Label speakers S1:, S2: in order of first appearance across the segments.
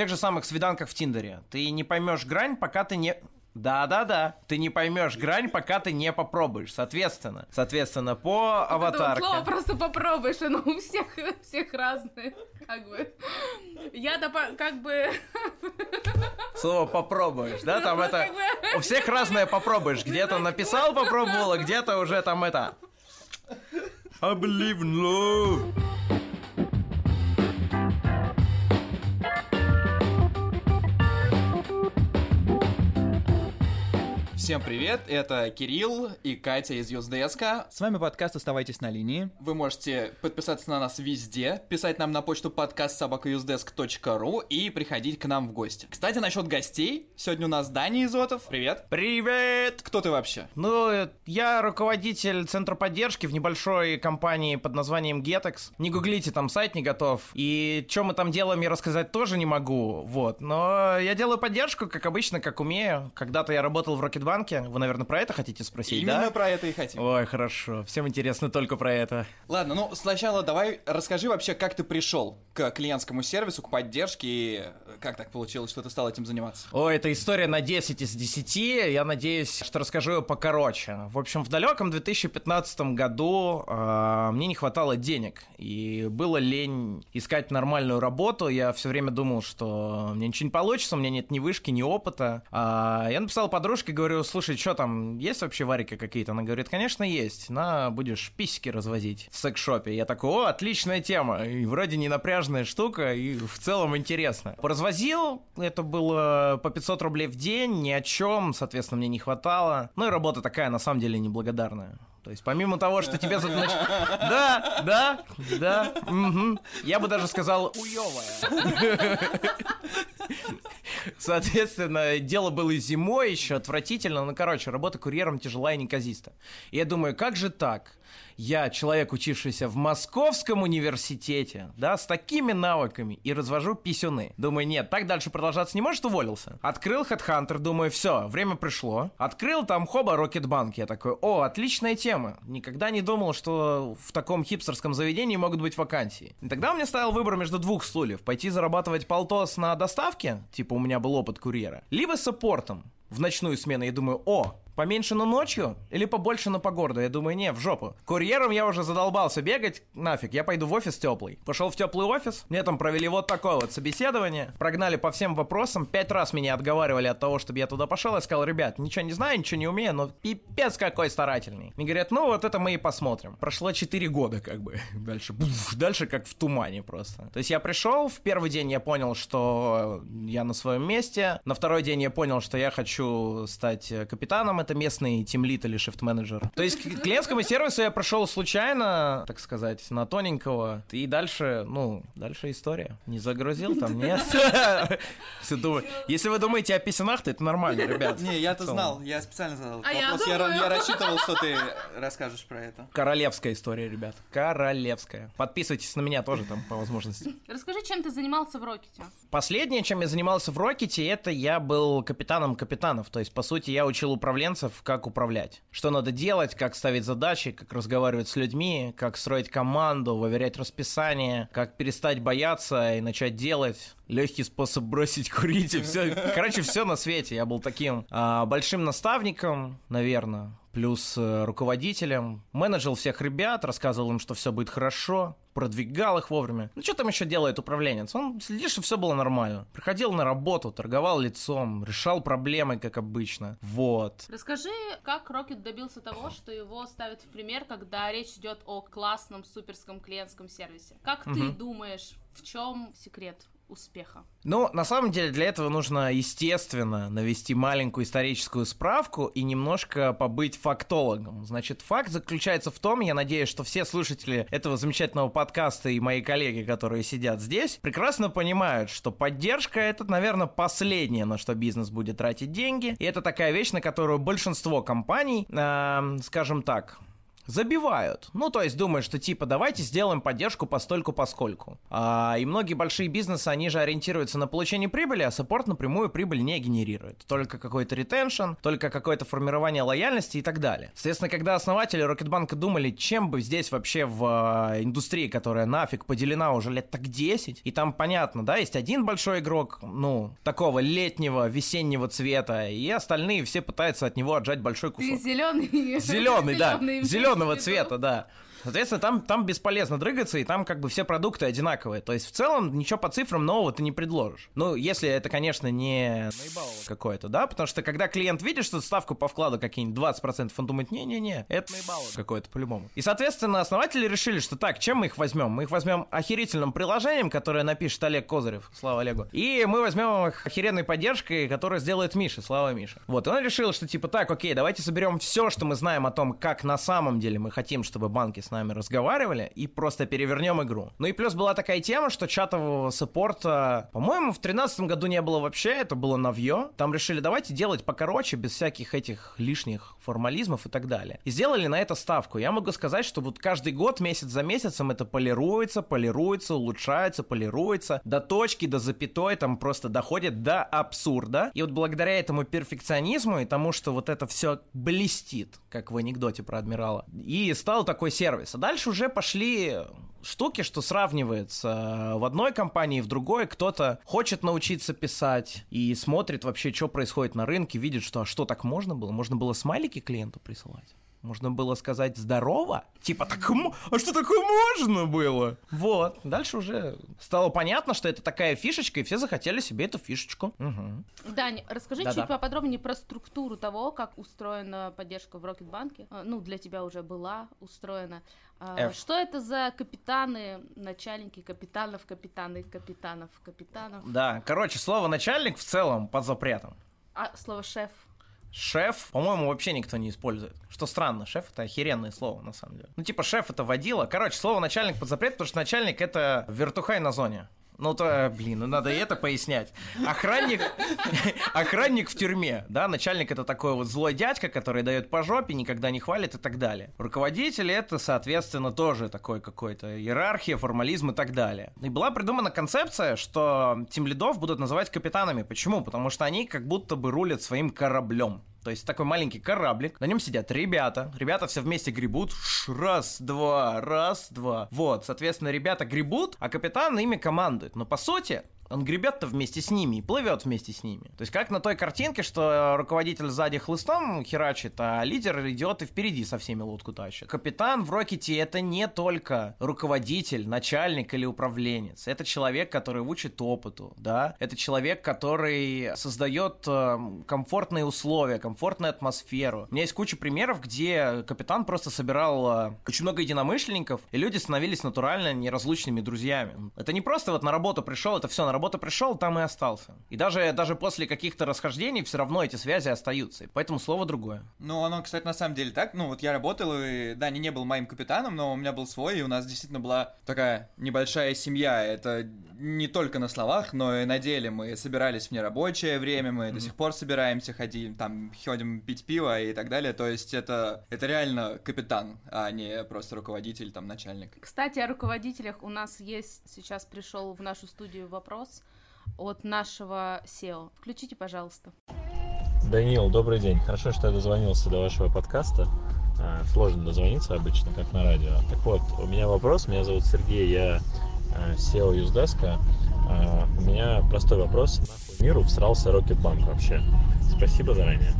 S1: тех же самых свиданках в Тиндере. Ты не поймешь грань, пока ты не... Да-да-да, ты не поймешь грань, пока ты не попробуешь. Соответственно, соответственно, по аватарке.
S2: слово просто попробуешь, оно у всех, у всех разное, как бы. Я-то как бы...
S1: Слово попробуешь, да? Там это... У всех разное попробуешь. Где-то написал, попробовала, где-то уже там это... I believe in love.
S3: Всем привет, это Кирилл и Катя из Юздеска.
S4: С вами подкаст «Оставайтесь на линии».
S3: Вы можете подписаться на нас везде, писать нам на почту подкаст собакаюздеск.ру и приходить к нам в гости. Кстати, насчет гостей, сегодня у нас Даня Изотов. Привет.
S1: Привет!
S3: Кто ты вообще?
S1: Ну, я руководитель центра поддержки в небольшой компании под названием Getex. Не гуглите, там сайт не готов. И что мы там делаем, я рассказать тоже не могу, вот. Но я делаю поддержку, как обычно, как умею. Когда-то я работал в Rocketbank, банке. Вы, наверное, про это хотите спросить,
S3: Именно
S1: да?
S3: про это и хотим.
S1: Ой, хорошо. Всем интересно только про это.
S3: Ладно, ну сначала давай расскажи вообще, как ты пришел к клиентскому сервису, к поддержке, и как так получилось, что ты стал этим заниматься?
S1: О, это история на 10 из 10. Я надеюсь, что расскажу ее покороче. В общем, в далеком 2015 году э, мне не хватало денег, и было лень искать нормальную работу. Я все время думал, что мне ничего не получится, у меня нет ни вышки, ни опыта. А я написал подружке, говорю, слушай, что там, есть вообще варики какие-то? Она говорит, конечно, есть. На, будешь писики развозить в секс-шопе. Я такой, о, отличная тема. И вроде не напряжная штука, и в целом интересно. Поразвозил, это было по 500 рублей в день, ни о чем, соответственно, мне не хватало. Ну и работа такая, на самом деле, неблагодарная. То есть помимо того, что тебе... Да, да, да, угу. я бы даже сказал уевая. Соответственно, дело было зимой еще, отвратительно. Ну, короче, работа курьером тяжела и неказиста. И я думаю, как же так? Я человек, учившийся в Московском университете, да, с такими навыками, и развожу писюны. Думаю, нет, так дальше продолжаться не может, уволился. Открыл HeadHunter, думаю, все, время пришло. Открыл там хоба Рокетбанк, я такой, о, отличная тема. Никогда не думал, что в таком хипстерском заведении могут быть вакансии. И тогда у меня стоял выбор между двух стульев. Пойти зарабатывать полтос на доставке, типа у меня был опыт курьера, либо саппортом в ночную смену. Я думаю, о, Поменьше, но ночью? Или побольше, но по городу? Я думаю, не, в жопу. Курьером я уже задолбался бегать, нафиг, я пойду в офис теплый. Пошел в теплый офис, мне там провели вот такое вот собеседование, прогнали по всем вопросам, пять раз меня отговаривали от того, чтобы я туда пошел, я сказал, ребят, ничего не знаю, ничего не умею, но пипец какой старательный. Мне говорят, ну вот это мы и посмотрим. Прошло 4 года как бы, дальше, буф, дальше как в тумане просто. То есть я пришел, в первый день я понял, что я на своем месте, на второй день я понял, что я хочу стать капитаном это местный тимлит или шифт-менеджер. То есть к клиентскому сервису я прошел случайно, так сказать, на тоненького. И дальше, ну, дальше история. Не загрузил там, нет? Если вы думаете о писюнах, то это нормально, ребят.
S3: Не, я-то знал, я специально задал
S2: а
S3: вопрос. Я, рассчитывал, что ты расскажешь про это.
S1: Королевская история, ребят. Королевская. Подписывайтесь на меня тоже там по возможности.
S2: Расскажи, чем ты занимался в Рокете?
S1: Последнее, чем я занимался в Рокете, это я был капитаном капитанов. То есть, по сути, я учил управленцев управленцев, как управлять. Что надо делать, как ставить задачи, как разговаривать с людьми, как строить команду, выверять расписание, как перестать бояться и начать делать. Легкий способ бросить курить и все. Короче, все на свете. Я был таким а, большим наставником, наверное, плюс э, руководителем. Менеджил всех ребят, рассказывал им, что все будет хорошо, продвигал их вовремя. Ну, что там еще делает управленец? Он следит, чтобы все было нормально. Приходил на работу, торговал лицом, решал проблемы, как обычно. Вот.
S2: Расскажи, как Рокет добился того, что его ставят в пример, когда речь идет о классном суперском клиентском сервисе. Как угу. ты думаешь, в чем секрет успеха?
S1: Ну, на самом деле, для этого нужно, естественно, навести маленькую историческую справку и немножко побыть фактологом. Значит, факт заключается в том, я надеюсь, что все слушатели этого замечательного подкаста и мои коллеги, которые сидят здесь, прекрасно понимают, что поддержка — это, наверное, последнее, на что бизнес будет тратить деньги. И это такая вещь, на которую большинство компаний, э, скажем так, забивают. Ну, то есть думают, что типа давайте сделаем поддержку постольку поскольку. А, и многие большие бизнесы, они же ориентируются на получение прибыли, а саппорт напрямую прибыль не генерирует. Только какой-то ретеншн, только какое-то формирование лояльности и так далее. Соответственно, когда основатели Рокетбанка думали, чем бы здесь вообще в э, индустрии, которая нафиг поделена уже лет так 10, и там понятно, да, есть один большой игрок, ну, такого летнего, весеннего цвета, и остальные все пытаются от него отжать большой кусок.
S2: Ты зеленый.
S1: Зеленый, да, зеленого цвета, да. Соответственно, там, там бесполезно дрыгаться, и там как бы все продукты одинаковые. То есть в целом ничего по цифрам нового ты не предложишь. Ну, если это, конечно, не наебалово какое-то, да? Потому что когда клиент видит, что ставку по вкладу какие-нибудь 20%, он думает, не-не-не, это наебалово какое-то по-любому. И, соответственно, основатели решили, что так, чем мы их возьмем? Мы их возьмем охерительным приложением, которое напишет Олег Козырев, слава Олегу. И мы возьмем их охеренной поддержкой, которую сделает Миша, слава Миша. Вот, и он решил, что типа так, окей, давайте соберем все, что мы знаем о том, как на самом деле мы хотим, чтобы банки с нами разговаривали, и просто перевернем игру. Ну и плюс была такая тема, что чатового саппорта, по-моему, в 2013 году не было вообще, это было новье. Там решили, давайте делать покороче, без всяких этих лишних формализмов и так далее. И сделали на это ставку. Я могу сказать, что вот каждый год, месяц за месяцем это полируется, полируется, улучшается, полируется, до точки, до запятой, там просто доходит до абсурда. И вот благодаря этому перфекционизму и тому, что вот это все блестит, как в анекдоте про адмирала, и стал такой сервис. А дальше уже пошли штуки, что сравнивается в одной компании, в другой. Кто-то хочет научиться писать и смотрит вообще, что происходит на рынке, видит, что а что так можно было? Можно было смайлики клиенту присылать? Можно было сказать здорово? Типа, так, а что такое можно было? Вот. Дальше уже стало понятно, что это такая фишечка, и все захотели себе эту фишечку. Угу.
S2: Дань, расскажи Да-да. чуть поподробнее про структуру того, как устроена поддержка в Рокетбанке. А, ну, для тебя уже была устроена. А, F. Что это за капитаны, начальники капитанов, капитаны, капитанов, капитанов?
S1: Да, короче, слово начальник в целом под запретом.
S2: А слово шеф?
S1: Шеф, по-моему, вообще никто не использует. Что странно, шеф это охеренное слово, на самом деле. Ну, типа, шеф это водила. Короче, слово начальник под запрет, потому что начальник это вертухай на зоне. Ну, то, блин, ну надо и это пояснять. Охранник, охранник в тюрьме, да, начальник это такой вот злой дядька, который дает по жопе, никогда не хвалит и так далее. Руководитель это, соответственно, тоже такой какой-то иерархия, формализм и так далее. И была придумана концепция, что тем лидов будут называть капитанами. Почему? Потому что они как будто бы рулят своим кораблем. То есть такой маленький кораблик, на нем сидят ребята, ребята все вместе гребут, раз, два, раз, два. Вот, соответственно, ребята гребут, а капитан ими командует. Но по сути, он гребет-то вместе с ними и плывет вместе с ними. То есть как на той картинке, что руководитель сзади хлыстом херачит, а лидер идет и впереди со всеми лодку тащит. Капитан в Рокете это не только руководитель, начальник или управленец. Это человек, который учит опыту, да. Это человек, который создает э, комфортные условия, комфортную атмосферу. У меня есть куча примеров, где капитан просто собирал э, очень много единомышленников, и люди становились натурально неразлучными друзьями. Это не просто вот на работу пришел, это все на работу пришел, там и остался. И даже, даже после каких-то расхождений все равно эти связи остаются. И поэтому слово другое.
S3: Ну, оно, кстати, на самом деле так. Ну, вот я работал, и да, не, не был моим капитаном, но у меня был свой, и у нас действительно была такая небольшая семья. Это не только на словах, но и на деле. Мы собирались в нерабочее время, мы mm-hmm. до сих пор собираемся, ходим, там, ходим пить пиво и так далее. То есть это, это реально капитан, а не просто руководитель, там, начальник.
S2: Кстати, о руководителях у нас есть, сейчас пришел в нашу студию вопрос от нашего SEO. Включите, пожалуйста.
S5: Даниил, добрый день. Хорошо, что я дозвонился до вашего подкаста. А, сложно дозвониться обычно, как на радио. Так вот, у меня вопрос. Меня зовут Сергей, я а, SEO Юздеска. А, у меня простой вопрос. Нахуй миру всрался Рокетбанк вообще? Спасибо заранее.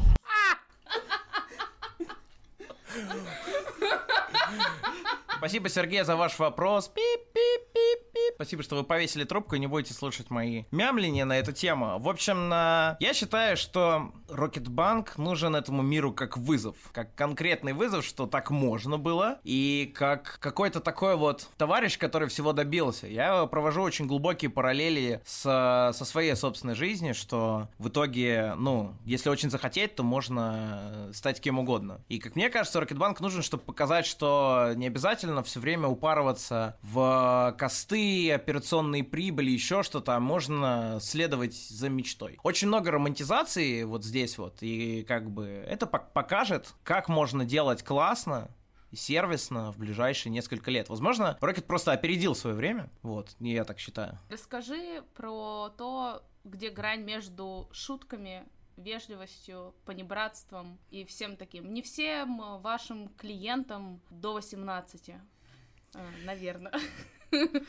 S1: Спасибо, Сергей, за ваш вопрос. Пип-пип-пип. Спасибо, что вы повесили трубку и не будете слушать мои мямления на эту тему. В общем, я считаю, что Рокетбанк нужен этому миру как вызов. Как конкретный вызов, что так можно было. И как какой-то такой вот товарищ, который всего добился. Я провожу очень глубокие параллели с, со своей собственной жизнью, что в итоге, ну, если очень захотеть, то можно стать кем угодно. И как мне кажется, Рокетбанк нужен, чтобы показать, что не обязательно все время упарываться в косты, операционные прибыли, еще что-то, а можно следовать за мечтой. Очень много романтизации вот здесь вот, и как бы это покажет, как можно делать классно, сервисно в ближайшие несколько лет. Возможно, Rocket просто опередил свое время, вот, я так считаю.
S2: Расскажи про то, где грань между шутками вежливостью, понебратством и всем таким. Не всем вашим клиентам до 18, э, наверное.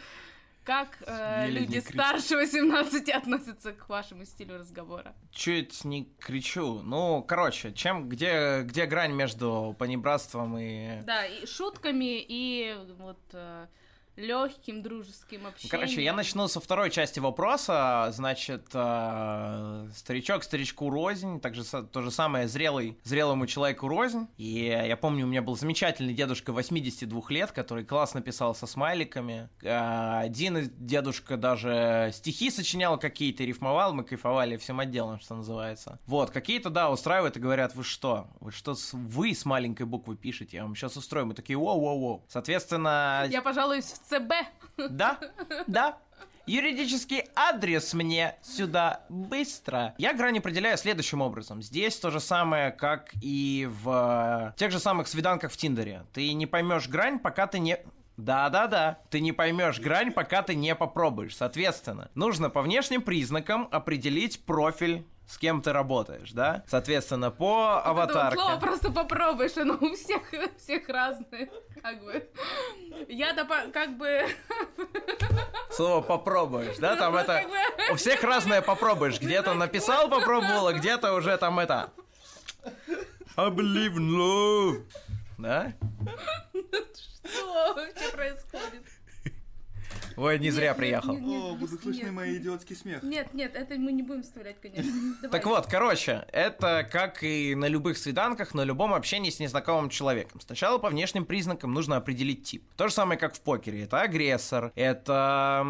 S2: Как э, люди старше 18 относятся к вашему стилю разговора?
S1: Чуть не кричу. Ну, короче, чем, где, где грань между понебратством и...
S2: Да, и шутками, и вот... Э, легким дружеским общением.
S1: Короче, я начну со второй части вопроса. Значит, э, старичок старичку рознь, также то же самое зрелый зрелому человеку рознь. И я помню, у меня был замечательный дедушка 82 лет, который классно писал со смайликами. Э, один дедушка даже стихи сочинял какие-то, рифмовал, мы кайфовали всем отделом, что называется. Вот, какие-то, да, устраивают и говорят, вы что? Вы что, вы с маленькой буквы пишете? Я вам сейчас устрою. Мы такие, воу-воу-воу. Соответственно...
S2: Я пожалуюсь в ЦБ.
S1: Да, да. Юридический адрес мне сюда быстро. Я грань определяю следующим образом. Здесь то же самое, как и в тех же самых свиданках в Тиндере. Ты не поймешь грань, пока ты не... Да-да-да, ты не поймешь грань, пока ты не попробуешь. Соответственно, нужно по внешним признакам определить профиль с кем ты работаешь, да? Соответственно, по аватарке.
S2: Слово просто попробуешь, оно у всех, всех разное, как бы. Я-то как бы...
S1: Слово попробуешь, да? Там это... У всех разное попробуешь. Где-то написал, попробовала, где-то уже там это... I believe in love. Да?
S2: Что вообще происходит?
S1: Ой, не зря приехал.
S3: О, буду слышны мои идиотский смех.
S2: Нет, нет, это мы не будем вставлять, конечно.
S1: Так вот, короче, это как и на любых свиданках, на любом общении с незнакомым человеком. Сначала по внешним признакам нужно определить тип. То же самое, как в покере. Это агрессор, это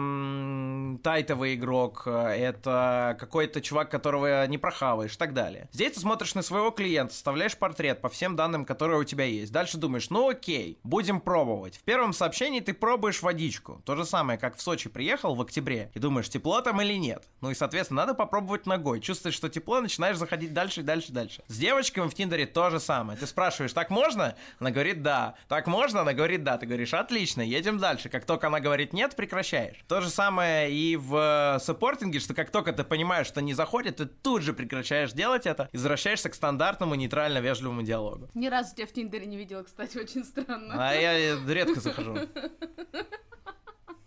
S1: тайтовый игрок, это какой-то чувак, которого не прохаваешь и так далее. Здесь ты смотришь на своего клиента, составляешь портрет по всем данным, которые у тебя есть. Дальше думаешь, ну окей, будем пробовать. В первом сообщении ты пробуешь водичку. То же самое, как в Сочи приехал в октябре и думаешь, тепло там или нет. Ну и, соответственно, надо попробовать ногой. Чувствуешь, что тепло, начинаешь заходить дальше и дальше и дальше. С девочками в Тиндере то же самое. Ты спрашиваешь, так можно? Она говорит, да. Так можно? Она говорит, да. Ты говоришь, отлично, едем дальше. Как только она говорит нет, прекращаешь. То же самое и в саппортинге, что как только ты понимаешь, что не заходит, ты тут же прекращаешь делать это и возвращаешься к стандартному нейтрально-вежливому диалогу.
S2: Ни разу тебя в Тиндере не видела, кстати, очень странно.
S1: А я редко захожу.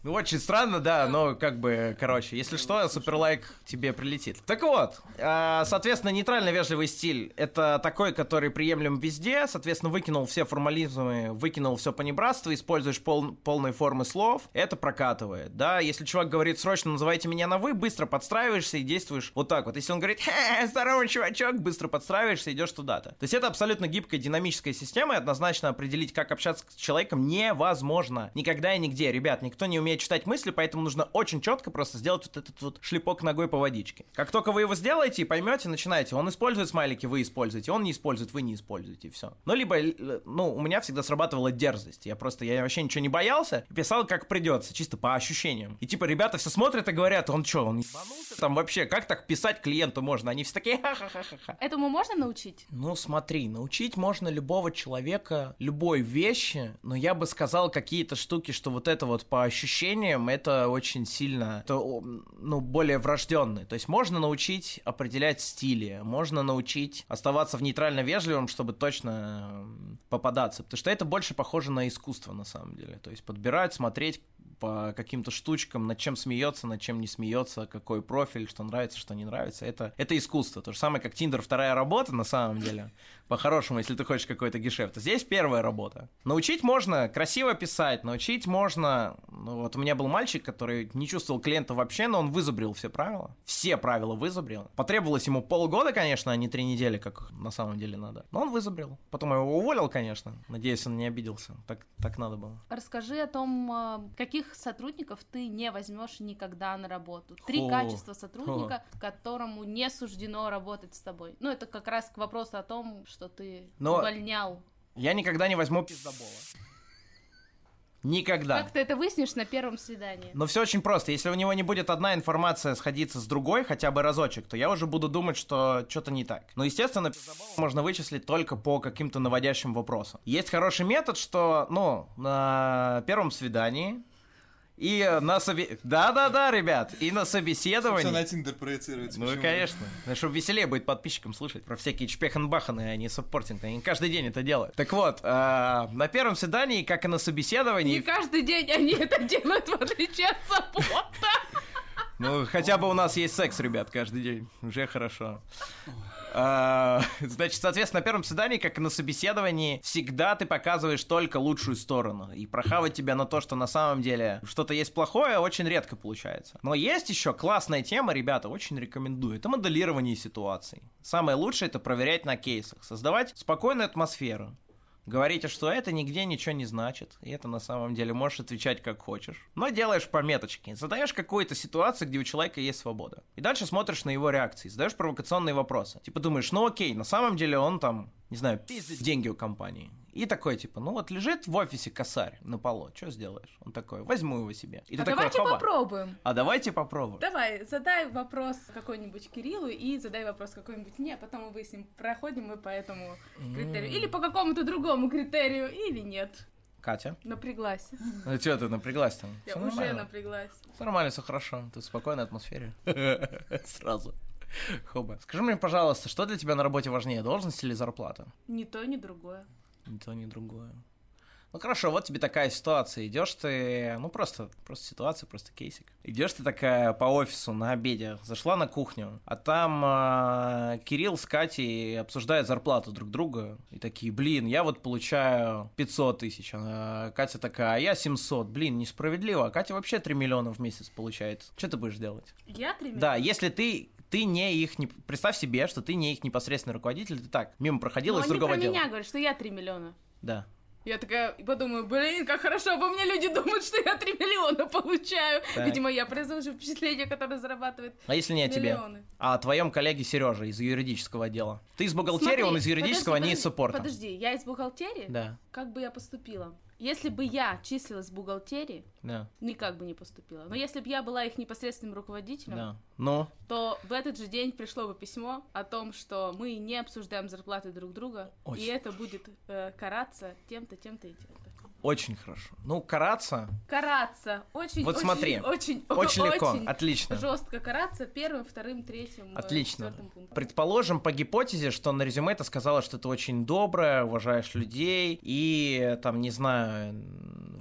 S1: Ну, очень странно, да, но как бы, короче, если что, суперлайк тебе прилетит. Так вот, э, соответственно, нейтрально вежливый стиль — это такой, который приемлем везде, соответственно, выкинул все формализмы, выкинул все понебратство, используешь пол, полные формы слов, это прокатывает, да. Если чувак говорит срочно называйте меня на «вы», быстро подстраиваешься и действуешь вот так вот. Если он говорит «Хе, здорово, чувачок», быстро подстраиваешься, идешь туда-то. То есть это абсолютно гибкая динамическая система, и однозначно определить, как общаться с человеком невозможно. Никогда и нигде, ребят, никто не умеет умеет читать мысли, поэтому нужно очень четко просто сделать вот этот вот шлепок ногой по водичке. Как только вы его сделаете и поймете, начинаете. Он использует смайлики, вы используете. Он не использует, вы не используете. И все. Ну, либо, ну, у меня всегда срабатывала дерзость. Я просто, я вообще ничего не боялся. Писал как придется, чисто по ощущениям. И типа ребята все смотрят и говорят, он что, он ебанулся? Там вообще, как так писать клиенту можно? Они все такие, ха-ха-ха-ха.
S2: Этому можно научить?
S1: Ну, смотри, научить можно любого человека любой вещи, но я бы сказал какие-то штуки, что вот это вот по ощущениям ощущениям это очень сильно, это, ну, более врожденный. То есть можно научить определять стили, можно научить оставаться в нейтрально вежливом, чтобы точно попадаться. Потому что это больше похоже на искусство, на самом деле. То есть подбирать, смотреть по каким-то штучкам, над чем смеется, над чем не смеется, какой профиль, что нравится, что не нравится. Это, это искусство. То же самое, как Тиндер вторая работа, на самом деле. По-хорошему, если ты хочешь какой-то гешефт. Здесь первая работа. Научить можно красиво писать, научить можно... Ну, вот у меня был мальчик, который не чувствовал клиента вообще, но он вызубрил все правила. Все правила вызубрил. Потребовалось ему полгода, конечно, а не три недели, как на самом деле надо. Но он вызубрил. Потом я его уволил, конечно. Надеюсь, он не обиделся. Так, так надо было.
S2: Расскажи о том, а, сотрудников ты не возьмешь никогда на работу. Три О. качества сотрудника, О. которому не суждено работать с тобой. Ну, это как раз к вопросу о том, что ты Но увольнял.
S1: Я никогда не возьму пиздобола. Никогда.
S2: Как ты это выяснишь на первом свидании?
S1: Но все очень просто. Если у него не будет одна информация сходиться с другой хотя бы разочек, то я уже буду думать, что что-то не так. Но, естественно, можно вычислить только по каким-то наводящим вопросам. Есть хороший метод, что, ну, на первом свидании и на собе... Да-да-да, ребят, и на собеседовании...
S3: Все на Tinder проецируется.
S1: Ну,
S3: почему?
S1: конечно. Ну, чтобы веселее будет подписчикам слушать про всякие чпехенбаханы, а не supporting. Они каждый день это делают. Так вот, э, на первом свидании, как и на собеседовании...
S2: Не каждый день они это делают, в отличие от саппорта.
S1: Ну, хотя бы у нас есть секс, ребят, каждый день. Уже хорошо. А, Значит, соответственно, на первом свидании, как и на собеседовании, всегда ты показываешь только лучшую сторону. И прохавать тебя на то, что на самом деле что-то есть плохое, очень редко получается. Но есть еще классная тема, ребята, очень рекомендую. Это моделирование ситуаций. Самое лучшее это проверять на кейсах. Создавать спокойную атмосферу. Говорите, что это нигде ничего не значит, и это на самом деле можешь отвечать как хочешь. Но делаешь пометочки, задаешь какую-то ситуацию, где у человека есть свобода. И дальше смотришь на его реакции, задаешь провокационные вопросы. Типа думаешь, ну окей, на самом деле он там, не знаю, пиздит деньги у компании. И такой, типа, ну вот лежит в офисе косарь на полу, что сделаешь? Он такой, возьму его себе. И
S2: А
S1: такой,
S2: давайте
S1: «Хоба».
S2: попробуем.
S1: А давайте попробуем.
S2: Давай, задай вопрос какой-нибудь Кириллу и задай вопрос какой-нибудь мне, а потом мы выясним, проходим мы по этому критерию. Или по какому-то другому критерию, или нет.
S1: Катя,
S2: Напряглась.
S1: ну что ты напряглась там?
S2: Я
S1: Всё
S2: уже
S1: нормально.
S2: напряглась.
S1: Нормально, все хорошо. Ты в спокойной атмосфере. Сразу. Хоба. Скажи мне, пожалуйста, что для тебя на работе важнее, должность или зарплата?
S2: Ни то, ни другое.
S1: Ни то, ни другое. Ну хорошо, вот тебе такая ситуация. Идешь ты, ну просто, просто ситуация, просто кейсик. Идешь ты такая по офису на обеде, зашла на кухню, а там а, Кирилл с Катей обсуждают зарплату друг друга. И такие, блин, я вот получаю 500 тысяч. А Катя такая, а я 700. Блин, несправедливо. А Катя вообще 3 миллиона в месяц получает. Что ты будешь делать?
S2: Я три
S1: Да, если ты ты не их не представь себе, что ты не их непосредственный руководитель, ты так мимо проходила
S2: Но
S1: из
S2: они
S1: другого
S2: про
S1: дела.
S2: меня говорят, что я 3 миллиона.
S1: Да.
S2: Я такая подумаю, блин, как хорошо, обо мне люди думают, что я 3 миллиона получаю.
S1: Так.
S2: Видимо, я произвожу впечатление, которое зарабатывает
S1: А если не о тебе? А о твоем коллеге Сереже из юридического отдела. Ты из бухгалтерии,
S2: Смотри,
S1: он из юридического,
S2: подожди,
S1: а не из
S2: подожди,
S1: суппорта.
S2: Подожди, я из бухгалтерии?
S1: Да,
S2: Как бы я поступила? Если бы я числилась в бухгалтерии,
S1: да,
S2: никак бы не поступила. Но если бы я была их непосредственным руководителем,
S1: да. Ну,
S2: то в этот же день пришло бы письмо о том, что мы не обсуждаем зарплаты друг друга,
S1: Очень
S2: и это будет э, караться тем-то, тем-то и тем-то.
S1: Очень хорошо. Ну, караться
S2: Караться. Очень,
S1: Вот
S2: очень,
S1: смотри,
S2: очень,
S1: очень легко,
S2: очень
S1: отлично.
S2: жестко караться первым, вторым, третьим, э,
S1: Отлично.
S2: пунктом.
S1: Предположим, по гипотезе, что на резюме ты сказала, что ты очень добрая, уважаешь людей и, там, не знаю,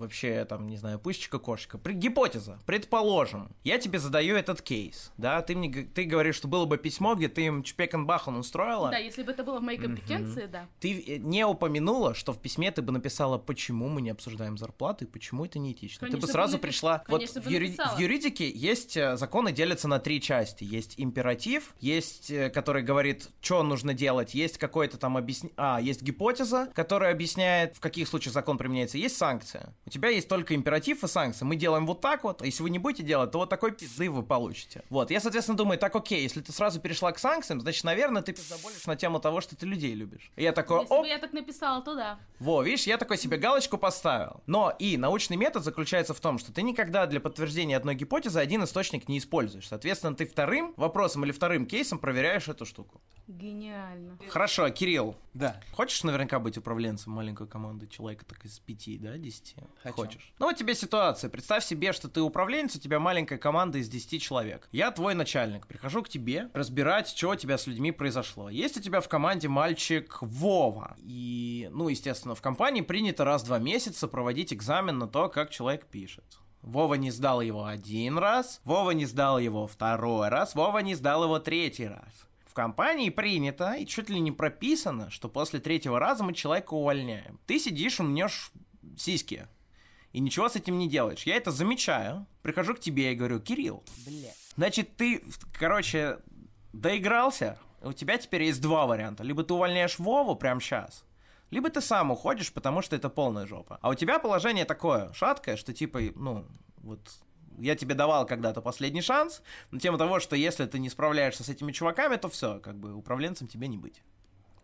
S1: вообще, там, не знаю, пусечка-кошечка. При... Гипотеза. Предположим, я тебе задаю этот кейс, да, ты мне ты говоришь, что было бы письмо, где ты им чпекенбахан устроила.
S2: Да, если бы это было в моей компетенции, да.
S1: Ты э, не упомянула, что в письме ты бы написала, почему мы не обсуждаем зарплаты, и почему это неэтично. ты
S2: Конечно,
S1: бы
S2: бы
S1: сразу
S2: напис-
S1: пришла...
S2: конечно,
S1: вот
S2: бы
S1: в, юри- в юридике есть э, законы делятся на три части. Есть императив, есть, э, который говорит, что нужно делать, есть какой-то там объясн... А, есть гипотеза, которая объясняет, в каких случаях закон применяется, есть санкция. У тебя есть только императив и санкция. Мы делаем вот так вот, а если вы не будете делать, то вот такой пизды вы получите. Вот, я, соответственно, думаю, так, окей, если ты сразу перешла к санкциям, значит, наверное, ты пиздоболишь на тему того, что ты людей любишь. И я такой,
S2: Если бы я так написала, то да.
S1: во, видишь, я такой себе галочку поставил. Но и научный метод заключается в том, что ты никогда для подтверждения одной гипотезы один источник не используешь. Соответственно, ты вторым вопросом или вторым кейсом проверяешь эту штуку.
S2: Гениально.
S1: Хорошо, Кирилл,
S3: Да.
S1: хочешь наверняка быть управленцем маленькой команды человека так из пяти, да, десяти?
S3: Хочу.
S1: Хочешь. Ну вот тебе ситуация. Представь себе, что ты управленец, у тебя маленькая команда из 10 человек. Я твой начальник. Прихожу к тебе разбирать, что у тебя с людьми произошло. Есть у тебя в команде мальчик Вова. И, ну, естественно, в компании принято раз в два месяца проводить экзамен на то, как человек пишет. Вова не сдал его один раз, Вова не сдал его второй раз, Вова не сдал его третий раз. В компании принято и чуть ли не прописано, что после третьего раза мы человека увольняем. Ты сидишь, умнешь сиськи. И ничего с этим не делаешь. Я это замечаю. Прихожу к тебе и говорю, Кирилл, значит, ты, короче, доигрался. У тебя теперь есть два варианта. Либо ты увольняешь Вову прямо сейчас, либо ты сам уходишь, потому что это полная жопа. А у тебя положение такое шаткое, что типа, ну, вот я тебе давал когда-то последний шанс, на тему того, что если ты не справляешься с этими чуваками, то все, как бы управленцем тебе не быть.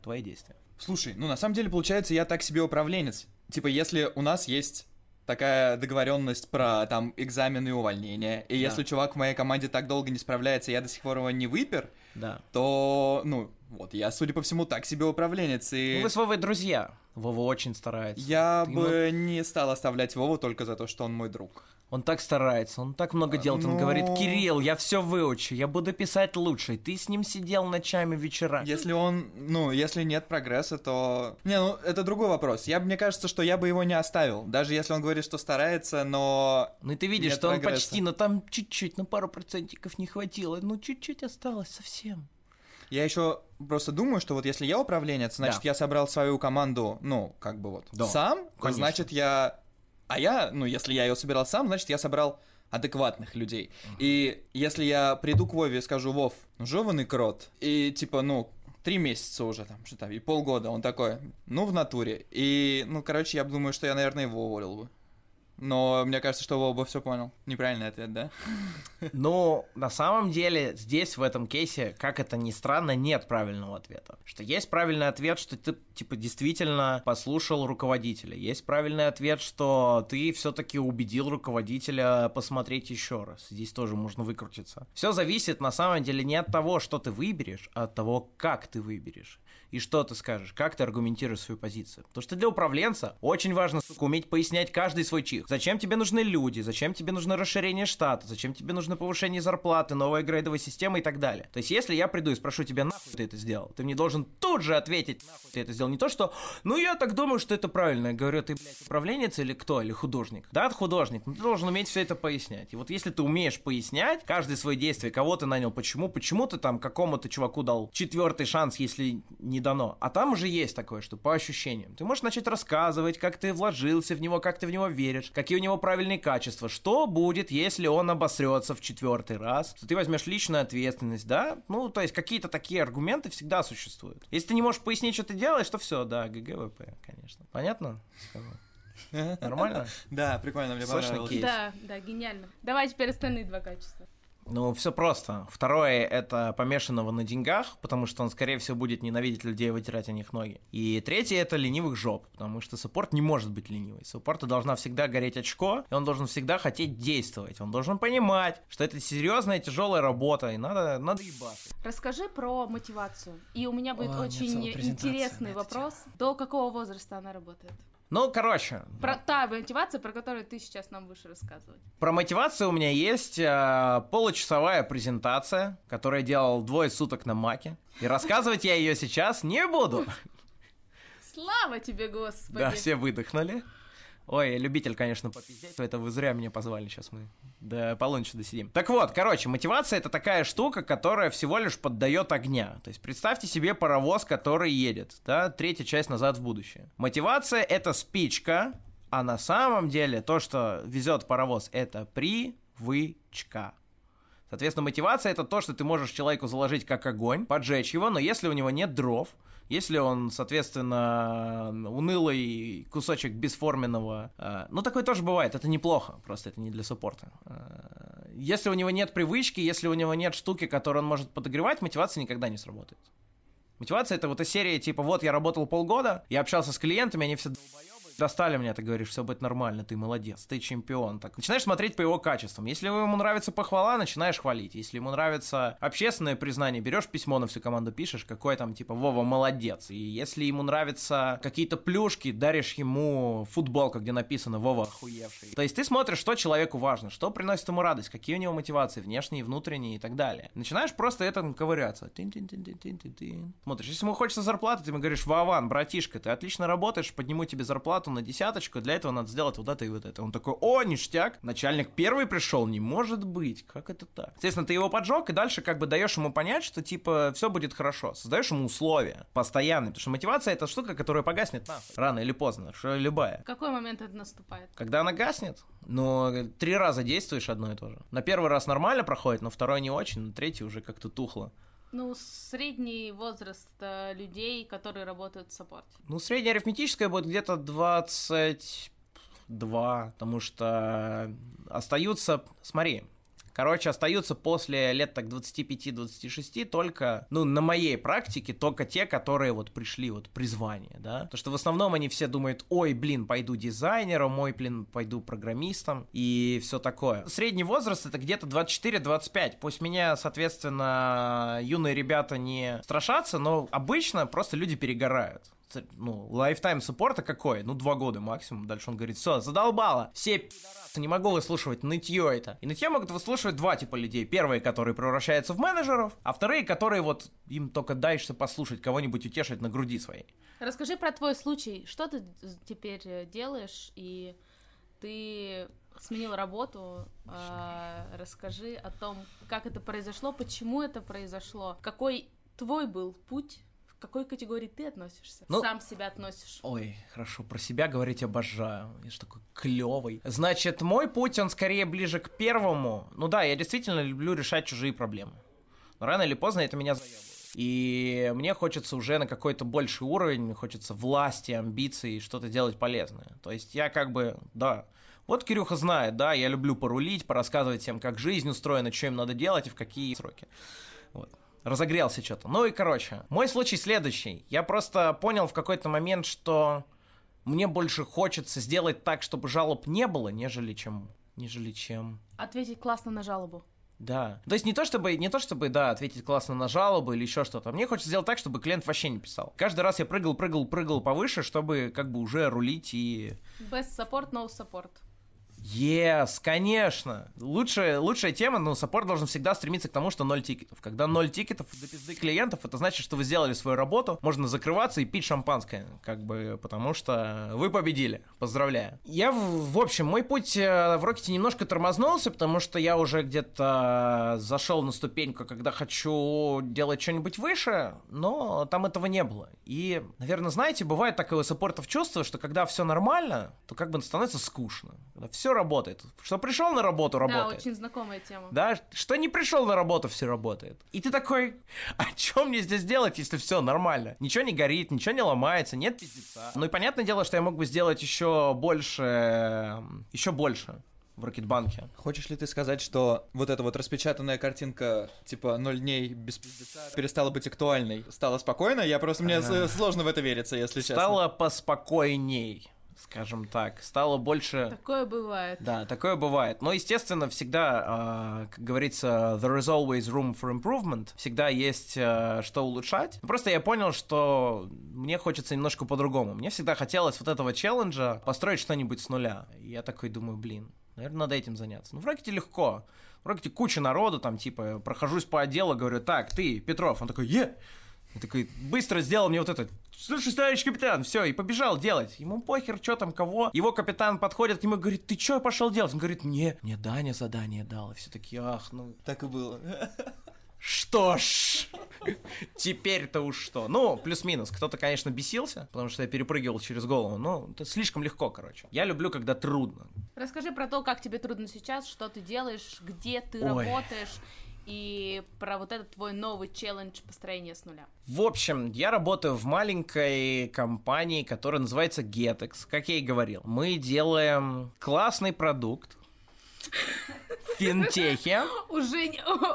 S1: Твои действия.
S3: Слушай, ну на самом деле получается, я так себе управленец. Типа, если у нас есть такая договоренность про там экзамен и увольнение. И да. если чувак в моей команде так долго не справляется, я до сих пор его не выпер,
S1: да.
S3: то, ну, вот, я, судя по всему, так себе управленец. И...
S1: Ну, вы с Вовой друзья. Вова очень старается.
S3: Я Ты бы ему... не стал оставлять Вову только за то, что он мой друг.
S1: Он так старается, он так много делает. Он говорит, ну. Кирилл, я все выучу, я буду писать лучше. Ты с ним сидел ночами, вечера.
S3: Если он, ну, если нет прогресса, то... Не, ну, это другой вопрос. Я, мне кажется, что я бы его не оставил. Даже если он говорит, что старается, но...
S1: Ну, и ты видишь, что прогресса. он почти, но там чуть-чуть, на пару процентиков не хватило. Ну, чуть-чуть осталось совсем.
S3: Я еще просто думаю, что вот если я управленец, значит, да. я собрал свою команду, ну, как бы вот, да, сам, то значит, я а я, ну, если я ее собирал сам, значит, я собрал адекватных людей. Uh-huh. И если я приду к Вове и скажу, Вов, жеванный крот, и типа, ну, три месяца уже там, что там, и полгода, он такой, ну, в натуре. И, ну, короче, я думаю, что я, наверное, его уволил бы. Но мне кажется, что Вова все понял. Неправильный ответ, да?
S1: Ну, на самом деле, здесь, в этом кейсе, как это ни странно, нет правильного ответа. Что есть правильный ответ, что ты, типа, действительно послушал руководителя. Есть правильный ответ, что ты все-таки убедил руководителя посмотреть еще раз. Здесь тоже можно выкрутиться. Все зависит, на самом деле, не от того, что ты выберешь, а от того, как ты выберешь и что ты скажешь, как ты аргументируешь свою позицию. Потому что для управленца очень важно, сука, уметь пояснять каждый свой чих. Зачем тебе нужны люди, зачем тебе нужно расширение штата, зачем тебе нужно повышение зарплаты, новая грейдовая система и так далее. То есть, если я приду и спрошу тебя, нахуй ты это сделал, ты мне должен тут же ответить, нахуй ты это сделал. Не то, что, ну я так думаю, что это правильно. Я говорю, ты, блядь, управленец или кто, или художник? Да, художник, но ты должен уметь все это пояснять. И вот если ты умеешь пояснять каждое свое действие, кого ты нанял, почему, почему ты там какому-то чуваку дал четвертый шанс, если не не дано. А там уже есть такое, что по ощущениям. Ты можешь начать рассказывать, как ты вложился в него, как ты в него веришь, какие у него правильные качества, что будет, если он обосрется в четвертый раз, что ты возьмешь личную ответственность, да? Ну, то есть какие-то такие аргументы всегда существуют. Если ты не можешь пояснить, что ты делаешь, то все, да, GGWP, конечно. Понятно? Нормально?
S3: Да, прикольно, мне понравилось.
S2: Да, да, гениально. Давай теперь остальные два качества.
S1: Ну, все просто. Второе — это помешанного на деньгах, потому что он, скорее всего, будет ненавидеть людей и вытирать о них ноги. И третье — это ленивых жоп, потому что support не может быть ленивый. Саппорту должна всегда гореть очко, и он должен всегда хотеть действовать. Он должен понимать, что это серьезная, тяжелая работа, и надо, надо ебаться.
S2: Расскажи про мотивацию. И у меня будет О, очень интересный вопрос. До какого возраста она работает?
S1: Ну, короче.
S2: Про та мотивация, про которую ты сейчас нам будешь рассказывать.
S1: Про мотивацию у меня есть э, получасовая презентация, которую я делал двое суток на Маке. И рассказывать я ее сейчас не буду.
S2: Слава тебе, Господи!
S1: Да, все выдохнули. Ой, любитель, конечно, попиздеть, это вы зря меня позвали, сейчас мы до полуночи досидим. Так вот, короче, мотивация это такая штука, которая всего лишь поддает огня. То есть представьте себе паровоз, который едет, да, третья часть назад в будущее. Мотивация это спичка, а на самом деле то, что везет паровоз, это привычка. Соответственно, мотивация это то, что ты можешь человеку заложить как огонь, поджечь его, но если у него нет дров, если он, соответственно, унылый кусочек бесформенного... Э, ну, такое тоже бывает, это неплохо, просто это не для суппорта. Э, если у него нет привычки, если у него нет штуки, которую он может подогревать, мотивация никогда не сработает. Мотивация это вот эта серия типа вот я работал полгода, я общался с клиентами, они все долбоебы, достали меня, ты говоришь, все будет нормально, ты молодец, ты чемпион. Так. Начинаешь смотреть по его качествам. Если ему нравится похвала, начинаешь хвалить. Если ему нравится общественное признание, берешь письмо на всю команду, пишешь, какой там, типа, Вова, молодец. И если ему нравятся какие-то плюшки, даришь ему футболку, где написано Вова охуевший. То есть ты смотришь, что человеку важно, что приносит ему радость, какие у него мотивации, внешние, внутренние и так далее. Начинаешь просто это ковыряться. Смотришь, если ему хочется зарплаты, ты ему говоришь, Вован, братишка, ты отлично работаешь, подниму тебе зарплату, зарплату на десяточку, для этого надо сделать вот это и вот это. Он такой, о, ништяк, начальник первый пришел, не может быть, как это так? Естественно, ты его поджег, и дальше как бы даешь ему понять, что типа все будет хорошо, создаешь ему условия постоянные, потому что мотивация это штука, которая погаснет нахуй, рано или поздно, что любая.
S2: В какой момент это наступает?
S1: Когда она гаснет, но три раза действуешь одно и то же. На первый раз нормально проходит, но второй не очень, на третий уже как-то тухло.
S2: Ну, средний возраст э, людей, которые работают в саппорте.
S1: Ну, средняя арифметическая будет где-то 22, потому что остаются, смотри, Короче, остаются после лет так 25-26 только, ну, на моей практике, только те, которые вот пришли вот призвание, да. Потому что в основном они все думают, ой, блин, пойду дизайнером, ой, блин, пойду программистом и все такое. Средний возраст это где-то 24-25. Пусть меня, соответственно, юные ребята не страшатся, но обычно просто люди перегорают ну, lifetime саппорта какой? Ну, два года максимум. Дальше он говорит, все, задолбало. Все пидорасы, не могу выслушивать нытье это. И нытье могут выслушивать два типа людей. Первые, которые превращаются в менеджеров, а вторые, которые вот им только дай всё послушать, кого-нибудь утешить на груди своей.
S2: Расскажи про твой случай. Что ты теперь э, делаешь? И ты сменил работу. Э, расскажи о том, как это произошло, почему это произошло, какой твой был путь к какой категории ты относишься? Ну, Сам себя относишь?
S1: Ой, хорошо, про себя говорить обожаю. Я же такой клевый. Значит, мой путь, он скорее ближе к первому. Ну да, я действительно люблю решать чужие проблемы. Но рано или поздно это меня заебывает. И мне хочется уже на какой-то больший уровень, мне хочется власти, амбиций, что-то делать полезное. То есть я как бы, да, вот Кирюха знает, да, я люблю порулить, порассказывать всем, как жизнь устроена, что им надо делать и в какие сроки. Вот разогрелся что-то. Ну и короче, мой случай следующий. Я просто понял в какой-то момент, что мне больше хочется сделать так, чтобы жалоб не было, нежели чем... Нежели чем...
S2: Ответить классно на жалобу.
S1: Да. То есть не то чтобы, не то чтобы, да, ответить классно на жалобы или еще что-то. Мне хочется сделать так, чтобы клиент вообще не писал. Каждый раз я прыгал, прыгал, прыгал повыше, чтобы как бы уже рулить и...
S2: Best support, no support.
S1: Yes, конечно. Лучшая, лучшая тема, ну, support должен всегда стремиться к тому, что ноль тикетов. Когда ноль тикетов до пизды клиентов, это значит, что вы сделали свою работу, можно закрываться и пить шампанское, как бы, потому что вы победили. Поздравляю. Я, в, в общем, мой путь э, в Рокете немножко тормознулся, потому что я уже где-то зашел на ступеньку, когда хочу делать что-нибудь выше, но там этого не было. И, наверное, знаете, бывает такое у саппортов чувство, что когда все нормально, то как бы становится скучно. Когда все работает. Что пришел на работу, работает.
S2: Да, очень знакомая тема.
S1: Да, что не пришел на работу, все работает. И ты такой, а что мне здесь делать, если все нормально? Ничего не горит, ничего не ломается, нет пиздеца. Ну и понятное дело, что я мог бы сделать еще больше, еще больше в Рокетбанке.
S3: Хочешь ли ты сказать, что вот эта вот распечатанная картинка, типа, ноль дней без пиздеца, перестала быть актуальной? Стало спокойно? Я просто, мне сложно в это вериться, если честно.
S1: Стало поспокойней скажем так, стало больше...
S2: Такое бывает.
S1: Да, такое бывает. Но, естественно, всегда, э, как говорится, there is always room for improvement. Всегда есть э, что улучшать. Просто я понял, что мне хочется немножко по-другому. Мне всегда хотелось вот этого челленджа построить что-нибудь с нуля. И я такой думаю, блин, наверное, надо этим заняться. Ну, в Рокете легко. В Рокете куча народу, там, типа, прохожусь по отделу, говорю, так, ты, Петров. Он такой, е! Я такой, быстро сделал мне вот это. Слушай, товарищ капитан, все, и побежал делать. Ему похер, что там, кого. Его капитан подходит к нему и говорит, ты что пошел делать? Он говорит, мне, мне Даня задание дал. И все такие, ах, ну.
S3: Так и было.
S1: Что ж, теперь-то уж что. Ну, плюс-минус. Кто-то, конечно, бесился, потому что я перепрыгивал через голову. Но это слишком легко, короче. Я люблю, когда трудно.
S2: Расскажи про то, как тебе трудно сейчас, что ты делаешь, где ты Ой. работаешь и про вот этот твой новый челлендж построения с нуля.
S1: В общем, я работаю в маленькой компании, которая называется Getex. Как я и говорил, мы делаем классный продукт, финтехе.
S2: Уже,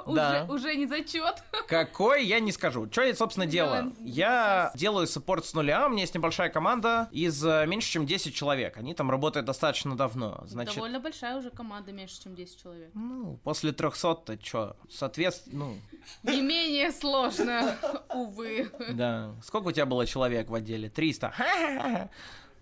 S2: да. уже, уже не зачет.
S1: Какой, я не скажу. Что я, собственно, делаю? Я делаю саппорт с нуля, у меня есть небольшая команда из э, меньше, чем 10 человек. Они там работают достаточно давно. Значит...
S2: Довольно большая уже команда, меньше, чем 10 человек.
S1: Ну, после 300-то что? Соответственно, ну...
S2: Не менее сложно, увы.
S1: Да. Сколько у тебя было человек в отделе? 300.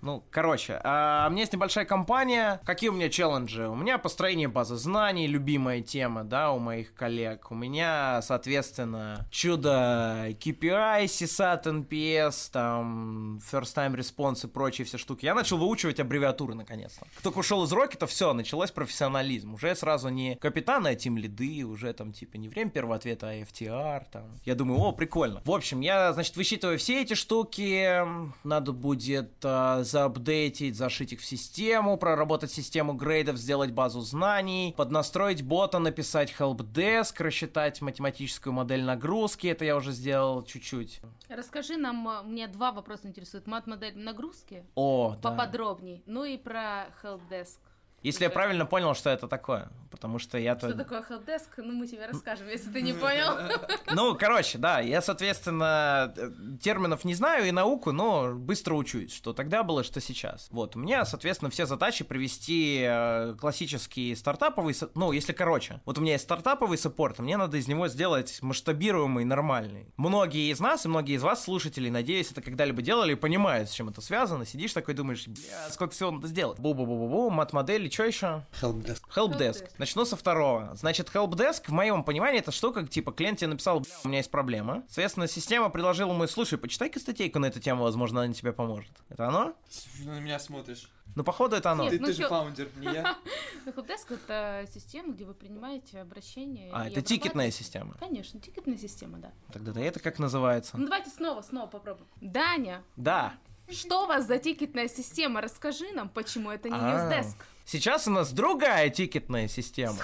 S1: Ну, короче, а, у меня есть небольшая компания. Какие у меня челленджи? У меня построение базы знаний, любимая тема, да, у моих коллег. У меня, соответственно, чудо KPI, CSAT, NPS, там, First Time Response и прочие все штуки. Я начал выучивать аббревиатуры, наконец-то. Как только ушел из Рокета, все, началось профессионализм. Уже сразу не капитан, а тим лиды, уже там, типа, не время первого ответа, а FTR, там. Я думаю, о, прикольно. В общем, я, значит, высчитываю все эти штуки. Надо будет а, заапдейтить, зашить их в систему, проработать систему грейдов, сделать базу знаний, поднастроить бота, написать helpdesk, рассчитать математическую модель нагрузки. Это я уже сделал чуть-чуть.
S2: Расскажи нам, э, мне два вопроса интересуют. Мат-модель нагрузки?
S1: О,
S2: Поподробней. Да. Ну и про helpdesk.
S1: Если я правильно понял, что это такое. потому что я-то...
S2: Что такое helpdesk? Ну, мы тебе расскажем, если ты не понял.
S1: Ну, короче, да, я, соответственно, терминов не знаю и науку, но быстро учусь, что тогда было, что сейчас. Вот, у меня, соответственно, все задачи привести э, классический стартаповый, ну, если короче, вот у меня есть стартаповый саппорт, мне надо из него сделать масштабируемый, нормальный. Многие из нас и многие из вас, слушателей, надеюсь, это когда-либо делали и понимают, с чем это связано. Сидишь такой, думаешь, бля, сколько всего надо сделать. Бу-бу-бу-бу-бу, мат-модели, что еще?
S6: Helpdesk.
S1: Helpdesk. Начну со второго. Значит, Helpdesk, в моем понимании, это штука, типа, клиент тебе написал, бля, у меня есть проблема. Соответственно, система предложила ему, слушай, почитай-ка статейку на эту тему, возможно, она тебе поможет. Это оно?
S3: На меня смотришь.
S1: Ну, походу, это оно.
S2: Нет,
S3: Ты,
S2: ну
S3: ты же фаундер, не я.
S2: Helpdesk — это система, где вы принимаете обращения.
S1: А, это тикетная система.
S2: Конечно, тикетная система, да.
S1: Тогда да, это как называется?
S2: Ну давайте снова, снова попробуем. Даня,
S1: Да.
S2: что у вас за тикетная система? Расскажи нам, почему это не
S1: А.
S2: Newsdesk.
S1: Сейчас у нас другая тикетная система.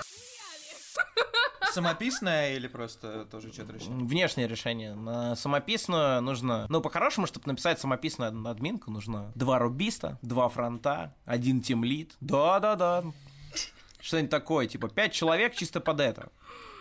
S3: Самописная или просто тоже что-то решение?
S1: Внешнее решение. На самописную нужно... Ну, по-хорошему, чтобы написать самописную админку, нужно два рубиста, два фронта, один тимлит. Да-да-да. Что-нибудь такое, типа, пять человек чисто под это.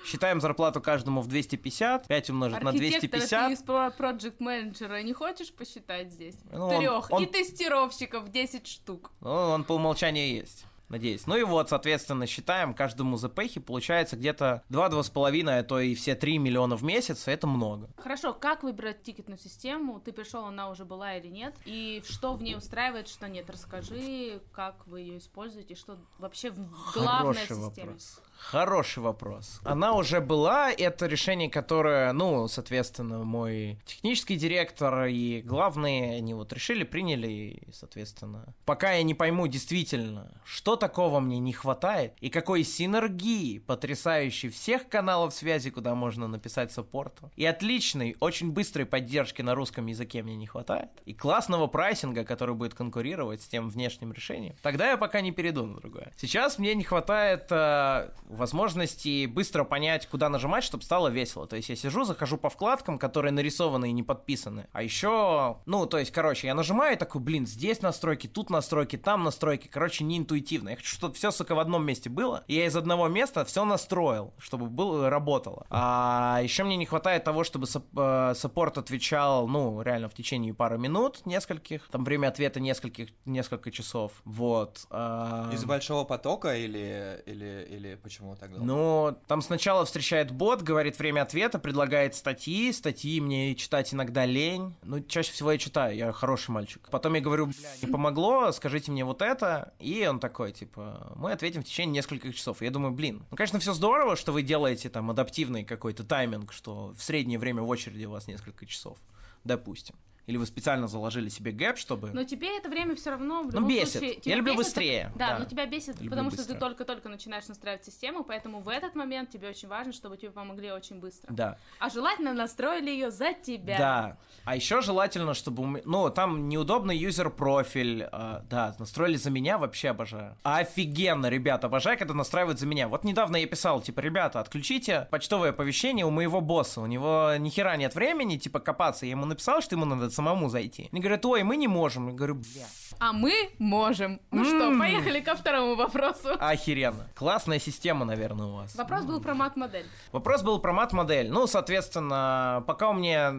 S1: Считаем зарплату каждому в 250, 5 умножить на
S2: Архитектора
S1: 250.
S2: ты из про- проект менеджера не хочешь посчитать здесь?
S1: Ну, он-
S2: Трех.
S1: он-
S2: И тестировщиков 10 штук.
S1: Ну, он по умолчанию есть. Надеюсь. Ну и вот, соответственно, считаем каждому ЗПХи, получается где-то 2-2,5, а то и все 3 миллиона в месяц, это много.
S2: Хорошо, как выбрать тикетную систему? Ты пришел, она уже была или нет? И что в ней устраивает, что нет? Расскажи, как вы ее используете, что вообще в
S1: Хороший
S2: системе.
S1: вопрос. Хороший вопрос. Она уже была, это решение, которое, ну, соответственно, мой технический директор и главные, они вот решили, приняли, и, соответственно, пока я не пойму действительно, что такого мне не хватает, и какой синергии, потрясающей всех каналов связи, куда можно написать саппорту, и отличной, очень быстрой поддержки на русском языке мне не хватает, и классного прайсинга, который будет конкурировать с тем внешним решением, тогда я пока не перейду на другое. Сейчас мне не хватает э, возможности быстро понять, куда нажимать, чтобы стало весело. То есть я сижу, захожу по вкладкам, которые нарисованы и не подписаны. А еще, ну, то есть, короче, я нажимаю и такой, блин, здесь настройки, тут настройки, там настройки. Короче, не интуитивно. Я хочу, чтобы все, сука, в одном месте было. И я из одного места все настроил, чтобы было, работало. А еще мне не хватает того, чтобы э, саппорт отвечал, ну, реально в течение пары минут, нескольких. Там время ответа нескольких, несколько часов. Вот. А,
S3: Из большого потока или, или, или почему так долго?
S1: ну, там сначала встречает бот, говорит время ответа, предлагает статьи. Статьи мне читать иногда лень. Ну, чаще всего я читаю, я хороший мальчик. Потом я говорю, бля, не помогло, скажите мне вот это. И он такой, типа, мы ответим в течение нескольких часов. Я думаю, блин, ну, конечно, все здорово, что вы делаете там адаптивный какой-то тайминг, что в среднее время в очереди у вас несколько часов. Допустим. Или вы специально заложили себе гэп, чтобы...
S2: Но тебе это время все равно в
S1: Ну, бесит.
S2: случае...
S1: Я люблю
S2: бесит-
S1: быстрее,
S2: Да,
S1: да.
S2: но тебя бесит,
S1: Люблю
S2: потому что
S1: быстро.
S2: ты только-только начинаешь настраивать систему, поэтому в этот момент тебе очень важно, чтобы тебе помогли очень быстро.
S1: Да.
S2: А желательно настроили ее за тебя.
S1: Да. А еще желательно, чтобы... Ну, там неудобный юзер-профиль. а, да, настроили за меня, вообще обожаю. Офигенно, ребята, обожаю, когда настраивают за меня. Вот недавно я писал, типа, ребята, отключите почтовое оповещение у моего босса. У него ни хера нет времени, типа, копаться. Я ему написал, что ему надо самому зайти. Они говорят, ой, мы не можем. Я говорю, бля,
S2: А мы можем. Ну что, поехали ко второму вопросу.
S1: охеренно. Классная система, наверное, у вас.
S2: Вопрос был про мат-модель.
S1: Вопрос был про мат-модель. Ну, соответственно, пока у меня...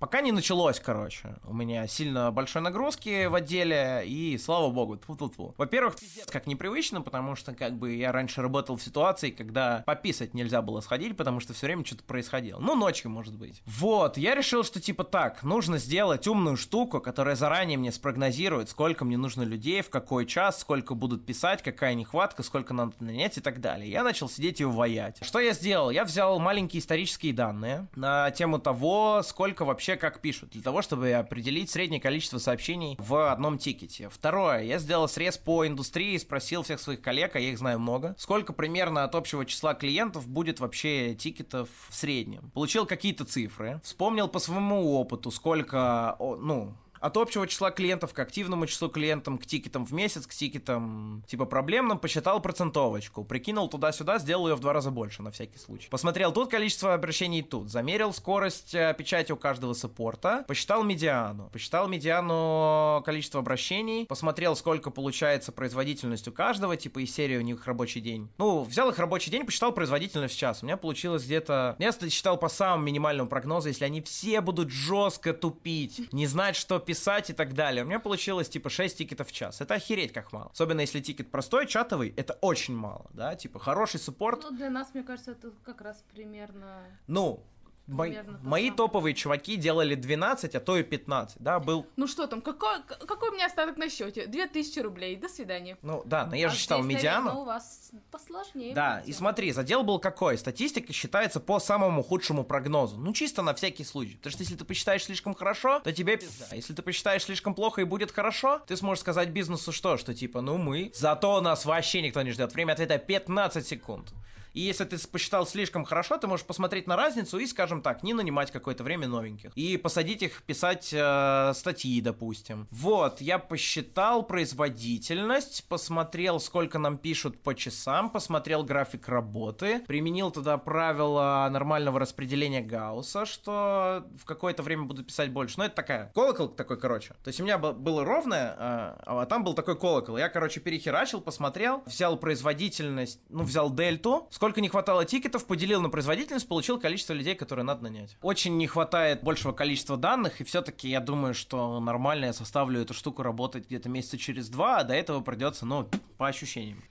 S1: Пока не началось, короче. У меня сильно большой нагрузки в отделе, и слава богу, тьфу-тьфу-тьфу. Во-первых, пиздец, как непривычно, потому что, как бы, я раньше работал в ситуации, когда пописать нельзя было сходить, потому что все время что-то происходило. Ну, ночью, может быть. Вот, я решил, что, типа, так, нужно сделать умную штуку, которая заранее мне спрогнозирует, сколько мне нужно людей, в какой час, сколько будут писать, какая нехватка, сколько надо нанять и так далее. Я начал сидеть и ваять. Что я сделал? Я взял маленькие исторические данные на тему того, сколько вообще как пишут, для того, чтобы определить среднее количество сообщений в одном тикете. Второе, я сделал срез по индустрии, спросил всех своих коллег, а я их знаю много, сколько примерно от общего числа клиентов будет вообще тикетов в среднем. Получил какие-то цифры, вспомнил по своему опыту, сколько, ну, от общего числа клиентов к активному числу клиентам, к тикетам в месяц, к тикетам типа проблемным, посчитал процентовочку, прикинул туда-сюда, сделал ее в два раза больше на всякий случай. Посмотрел тут количество обращений тут, замерил скорость э, печати у каждого саппорта, посчитал медиану, посчитал медиану количество обращений, посмотрел, сколько получается производительность у каждого, типа из серии у них рабочий день. Ну, взял их рабочий день, посчитал производительность в час. У меня получилось где-то... Я считал по самому минимальному прогнозу, если они все будут жестко тупить, не знать, что писать и так далее. У меня получилось типа 6 тикетов в час. Это охереть как мало. Особенно если тикет простой, чатовый, это очень мало, да, типа хороший суппорт.
S2: Ну, для нас, мне кажется, это как раз примерно...
S1: Ну, Мои, мои топовые чуваки делали 12, а то и 15, да, был...
S2: Ну что там, какой, какой у меня остаток на счете? 2000 рублей, до свидания.
S1: Ну да, но я а же считал здесь, медиану. Наверное,
S2: у вас посложнее.
S1: Да, будет. и смотри, задел был какой? Статистика считается по самому худшему прогнозу. Ну чисто на всякий случай. Потому что если ты посчитаешь слишком хорошо, то тебе пизда. Если ты посчитаешь слишком плохо и будет хорошо, ты сможешь сказать бизнесу что? Что типа, ну мы... Зато нас вообще никто не ждет. Время ответа 15 секунд. И если ты посчитал слишком хорошо, ты можешь посмотреть на разницу и, скажем так, не нанимать какое-то время новеньких. И посадить их писать э, статьи, допустим. Вот, я посчитал производительность, посмотрел, сколько нам пишут по часам, посмотрел график работы, применил туда правила нормального распределения Гаусса, что в какое-то время буду писать больше. Но это такая, колокол такой, короче. То есть у меня было ровное, а, а там был такой колокол. Я, короче, перехерачил, посмотрел, взял производительность, ну, взял дельту, Сколько не хватало тикетов, поделил на производительность, получил количество людей, которые надо нанять. Очень не хватает большего количества данных, и все-таки я думаю, что нормально я составлю эту штуку работать где-то месяца через два, а до этого придется, ну, по ощущениям.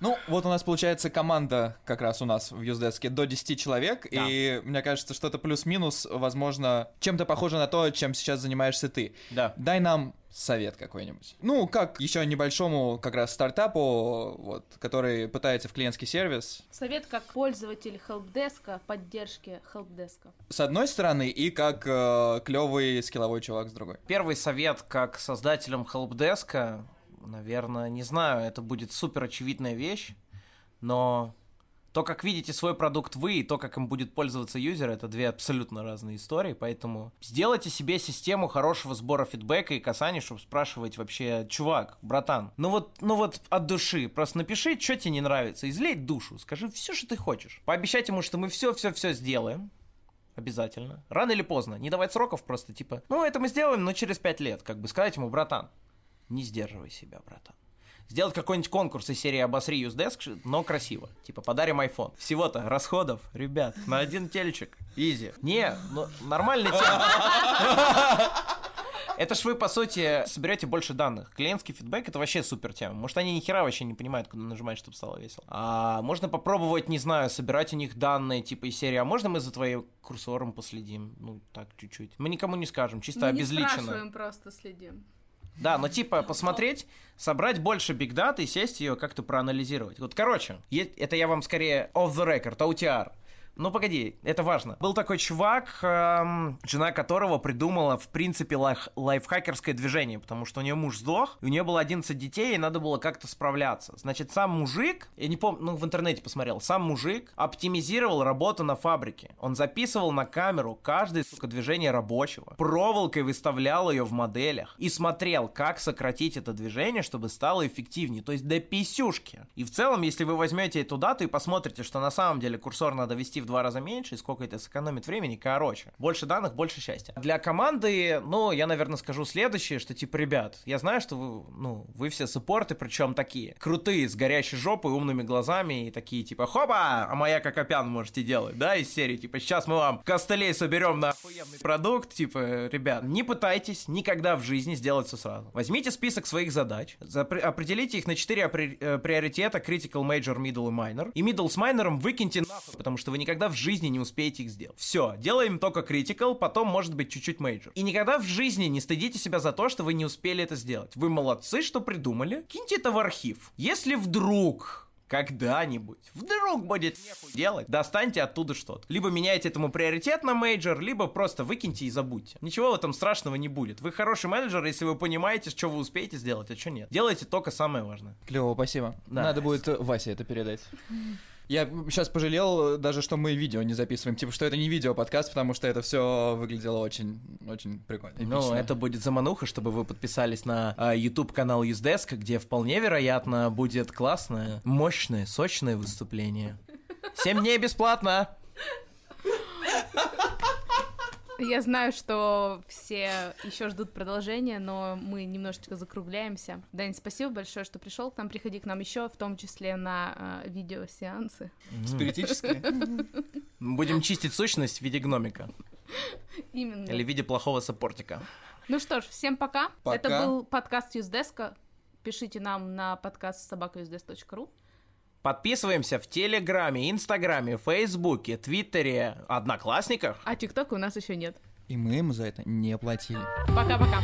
S3: Ну, вот у нас получается команда как раз у нас в Юздеске до 10 человек, да. и мне кажется, что это плюс-минус, возможно, чем-то похоже на то, чем сейчас занимаешься ты.
S1: Да.
S3: Дай нам совет какой-нибудь. Ну, как еще небольшому как раз стартапу, вот, который пытается в клиентский сервис.
S2: Совет как пользователь хелпдеска, поддержки хелпдеска.
S3: С одной стороны, и как э, клевый скилловой чувак с другой.
S1: Первый совет как создателям хелпдеска, наверное, не знаю, это будет супер очевидная вещь, но то, как видите свой продукт вы, и то, как им будет пользоваться юзер, это две абсолютно разные истории, поэтому сделайте себе систему хорошего сбора фидбэка и касаний, чтобы спрашивать вообще, чувак, братан, ну вот, ну вот от души, просто напиши, что тебе не нравится, излей душу, скажи все, что ты хочешь. Пообещать ему, что мы все-все-все сделаем, Обязательно. Рано или поздно. Не давать сроков просто, типа, ну, это мы сделаем, но через пять лет. Как бы сказать ему, братан, не сдерживай себя, братан сделать какой-нибудь конкурс из серии «Обосри Юздеск», но красиво. Типа, подарим iPhone. Всего-то расходов, ребят, на один тельчик. Изи. Не, ну, нормальный тема. Это ж вы, по сути, соберете больше данных. Клиентский фидбэк — это вообще супер тема. Может, они ни хера вообще не понимают, куда нажимать, чтобы стало весело. А можно попробовать, не знаю, собирать у них данные, типа из серии, а можно мы за твоим курсором последим? Ну, так, чуть-чуть. Мы никому не скажем, чисто мы обезличенно. Мы
S2: не спрашиваем, просто следим.
S1: Да, но типа посмотреть, собрать больше бигдаты и сесть ее как-то проанализировать. Вот, короче, это я вам скорее off the record, OTR. Ну, погоди, это важно. Был такой чувак, эм, жена которого придумала, в принципе, лайф лайфхакерское движение, потому что у нее муж сдох, и у нее было 11 детей, и надо было как-то справляться. Значит, сам мужик, я не помню, ну, в интернете посмотрел, сам мужик оптимизировал работу на фабрике. Он записывал на камеру каждое, сука, движение рабочего, проволокой выставлял ее в моделях и смотрел, как сократить это движение, чтобы стало эффективнее, то есть до писюшки. И в целом, если вы возьмете эту дату и посмотрите, что на самом деле курсор надо вести в два раза меньше, и сколько это сэкономит времени, короче. Больше данных, больше счастья. Для команды, ну, я, наверное, скажу следующее, что, типа, ребят, я знаю, что вы, ну, вы все суппорты, причем такие крутые, с горящей жопой, умными глазами, и такие, типа, хопа, а моя Кокопян можете делать, да, из серии, типа, сейчас мы вам костылей соберем на охуенный продукт, типа, ребят, не пытайтесь никогда в жизни сделать все сразу. Возьмите список своих задач, определите их на 4 э, приоритета, critical, major, middle и minor, и middle с майнером выкиньте нахуй, потому что вы никогда никогда в жизни не успеете их сделать. Все, делаем только critical, потом может быть чуть-чуть major. И никогда в жизни не стыдите себя за то, что вы не успели это сделать. Вы молодцы, что придумали. Киньте это в архив. Если вдруг когда-нибудь, вдруг будет нехуй делать, достаньте оттуда что-то. Либо меняйте этому приоритет на major, либо просто выкиньте и забудьте. Ничего в этом страшного не будет. Вы хороший менеджер, если вы понимаете, что вы успеете сделать, а что нет. Делайте только самое важное.
S3: Клево, спасибо. Да. Надо будет Васе это передать. Я сейчас пожалел даже, что мы видео не записываем. Типа, что это не видео-подкаст, потому что это все выглядело очень, очень прикольно.
S1: Ну,
S3: эпично.
S1: это будет замануха, чтобы вы подписались на э, YouTube-канал Юздеск, где вполне вероятно будет классное, мощное, сочное выступление. Семь дней бесплатно!
S2: Я знаю, что все еще ждут продолжения, но мы немножечко закругляемся. Дань, спасибо большое, что пришел к нам. Приходи к нам еще, в том числе на э, видеосеансы.
S3: Спиритическое.
S1: Будем чистить сущность в виде гномика.
S2: Именно.
S1: Или в виде плохого саппортика.
S2: Ну что ж, всем пока.
S3: Пока.
S2: Это был подкаст Юздеска. Пишите нам на подкаст собакаюздеск.ру.
S1: Подписываемся в Телеграме, Инстаграме, Фейсбуке, Твиттере, Одноклассниках.
S2: А ТикТока у нас еще нет.
S3: И мы ему за это не платили.
S2: Пока-пока.